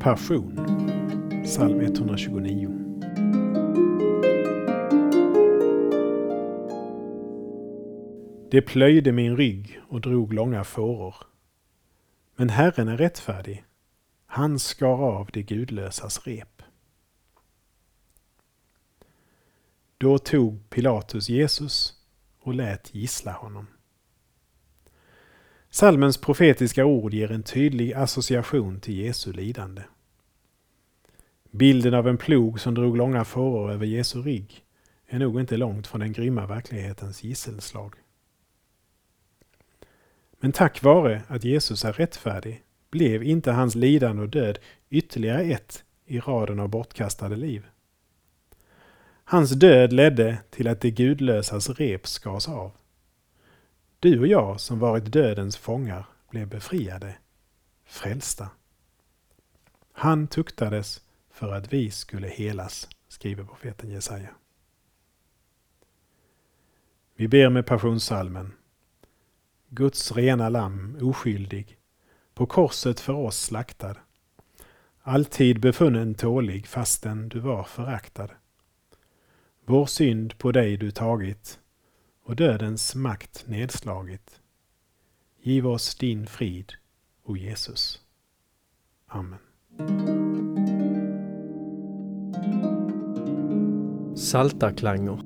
Passion, psalm 129. Det plöjde min rygg och drog långa fåror. Men Herren är rättfärdig. Han skar av det gudlösas rep. Då tog Pilatus Jesus och lät gissla honom. Salmens profetiska ord ger en tydlig association till Jesu lidande. Bilden av en plog som drog långa fåror över Jesu rygg är nog inte långt från den grymma verklighetens gisselslag. Men tack vare att Jesus är rättfärdig blev inte hans lidande och död ytterligare ett i raden av bortkastade liv. Hans död ledde till att det gudlösas rep skars av. Du och jag som varit dödens fångar blev befriade, frälsta. Han tuktades för att vi skulle helas, skriver profeten Jesaja. Vi ber med passionssalmen. Guds rena lamm, oskyldig, på korset för oss slaktad. Alltid befunnen tålig fastän du var föraktad. Vår synd på dig du tagit och dödens makt nedslagit. Giv oss din frid, o Jesus. Amen. Saltarklanger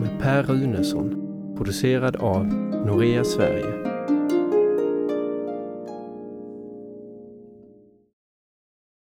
med Per Runesson producerad av Norea Sverige